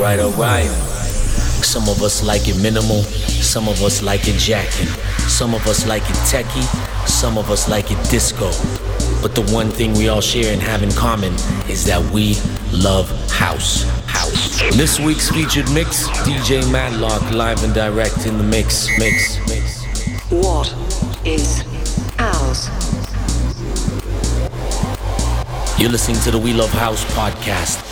Alright, alright. Some of us like it minimal, some of us like it jacking, some of us like it techie, some of us like it disco. But the one thing we all share and have in common is that we love house. House. This week's featured mix, DJ Madlock live and direct in the mix. Mix. Mix. What is ours? You're listening to the We Love House podcast.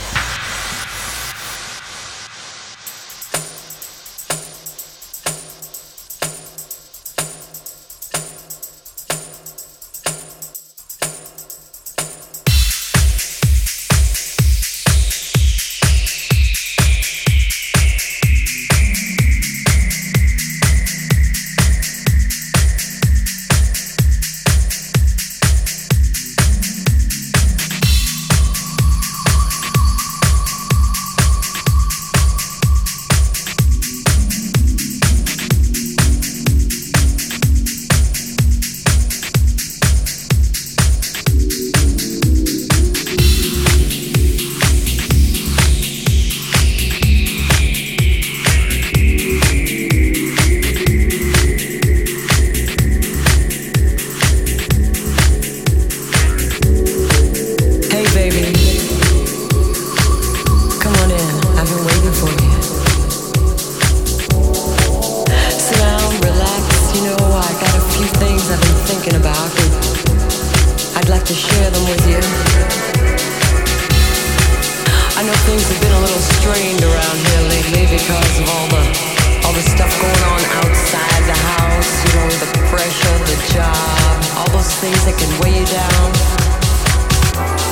things that can weigh you down.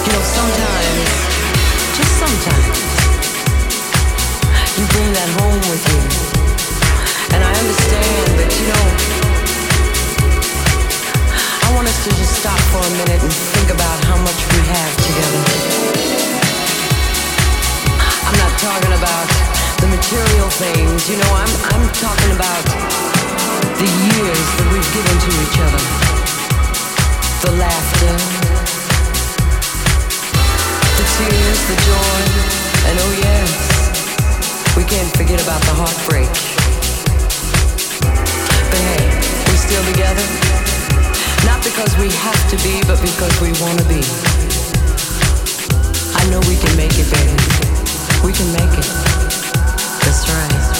You know, sometimes, just sometimes, you bring that home with you. And I understand, but you know, I want us to just stop for a minute and think about how much we have together. I'm not talking about the material things, you know, I'm, I'm talking about the years that we've given to each other the laughter, the tears, the joy, and oh yes, we can't forget about the heartbreak. But hey, we're still together, not because we have to be, but because we want to be. I know we can make it, baby. We can make it. That's right.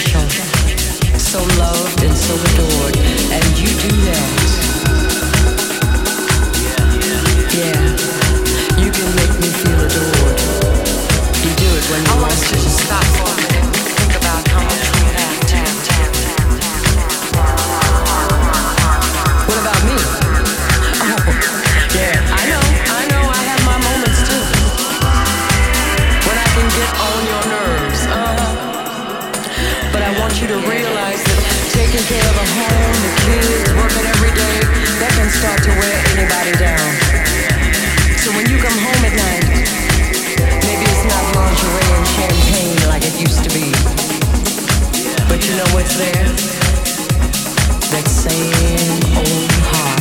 special, so loved and so adored, and you do that. Yeah, you can make me feel adored. You do it when you I want, want to. Stop for a minute. taking care of home, the kids, working every day, that can start to wear anybody down. So when you come home at night, maybe it's not lingerie and champagne like it used to be. But you know what's there? That same old heart.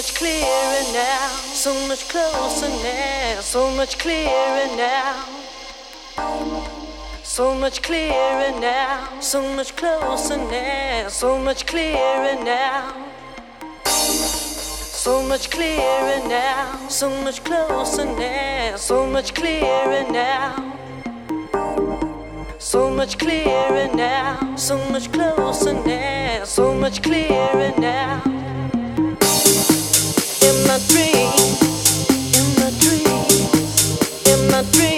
much clearer now, so much closer now, so much clearer now. So much clearer now, so much closer now, so much clearer now. So much clearer now, so much closer now, so much clearer now. So much clearer now, so much closer now, so much clearer now in my dreams, in my dreams, in my dreams.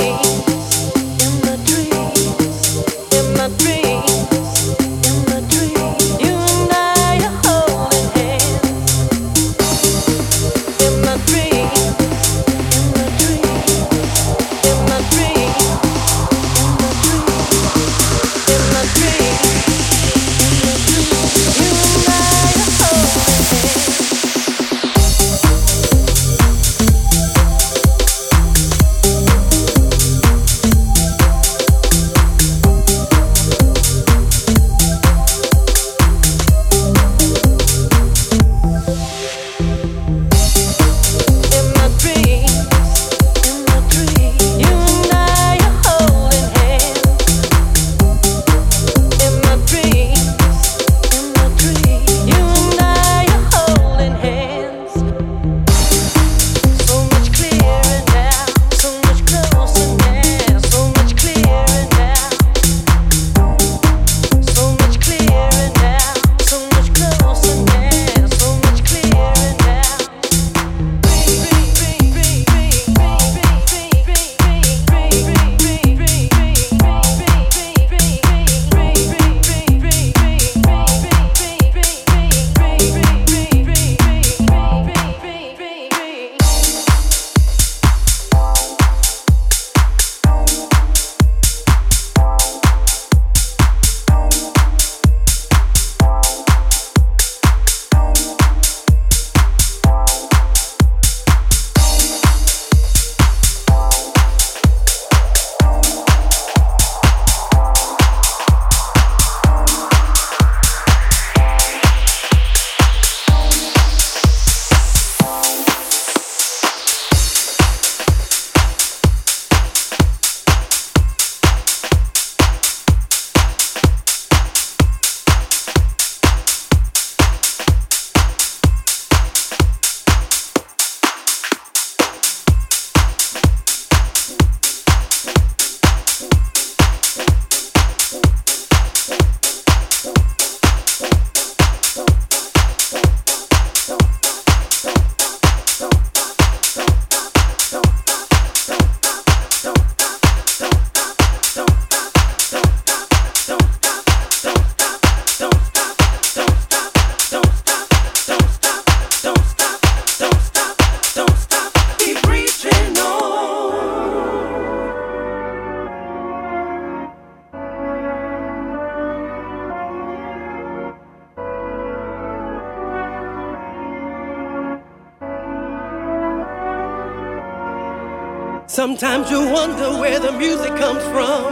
Sometimes you wonder where the music comes from.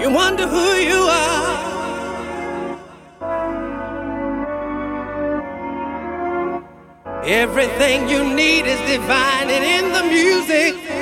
You wonder who you are. Everything you need is divine and in the music.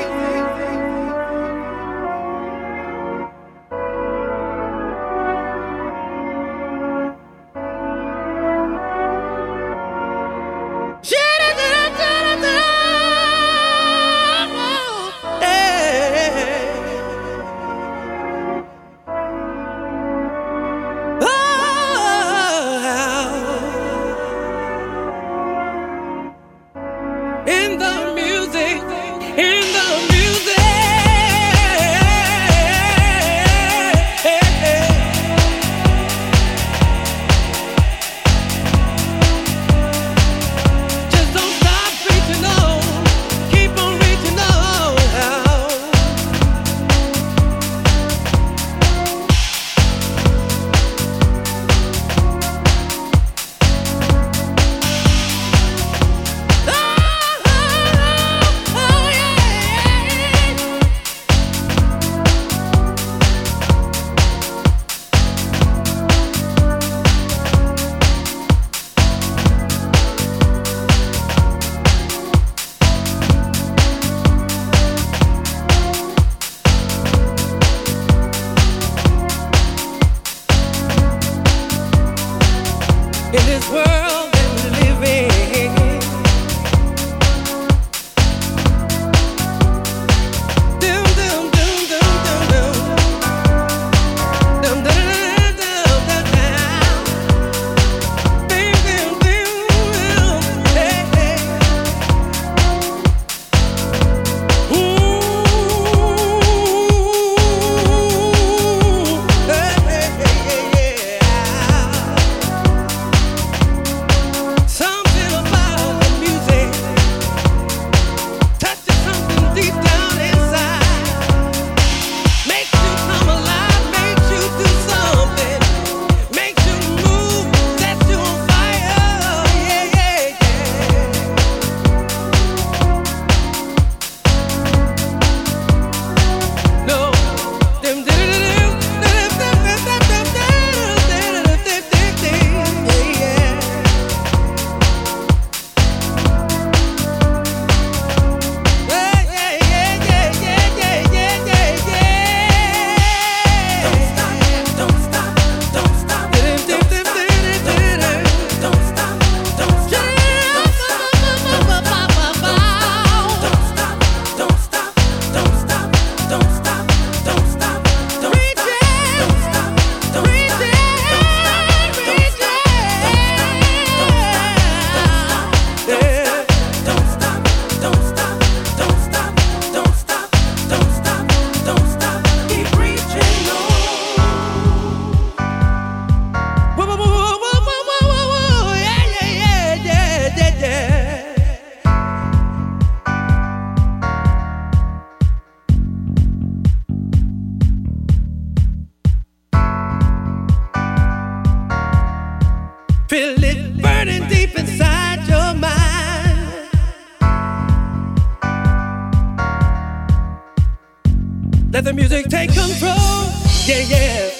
Let the music take control. Yeah, yeah.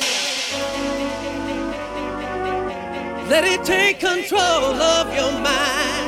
Let it take control of your mind.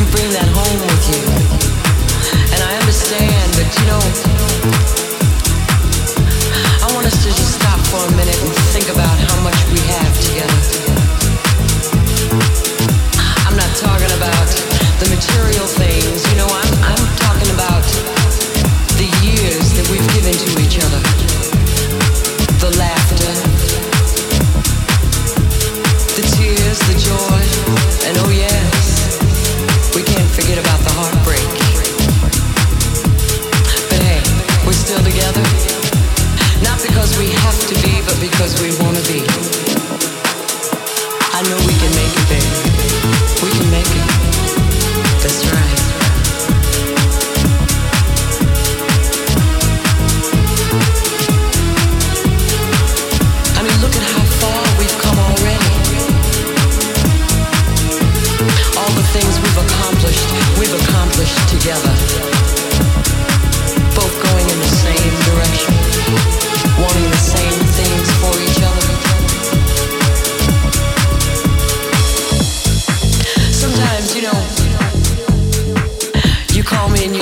you bring that home with you. And I understand, but you know, I want us to just stop for a minute and think about how much we have together. I'm not talking about the material things.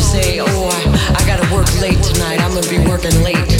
say, oh, I, I gotta work late tonight. I'm gonna be working late.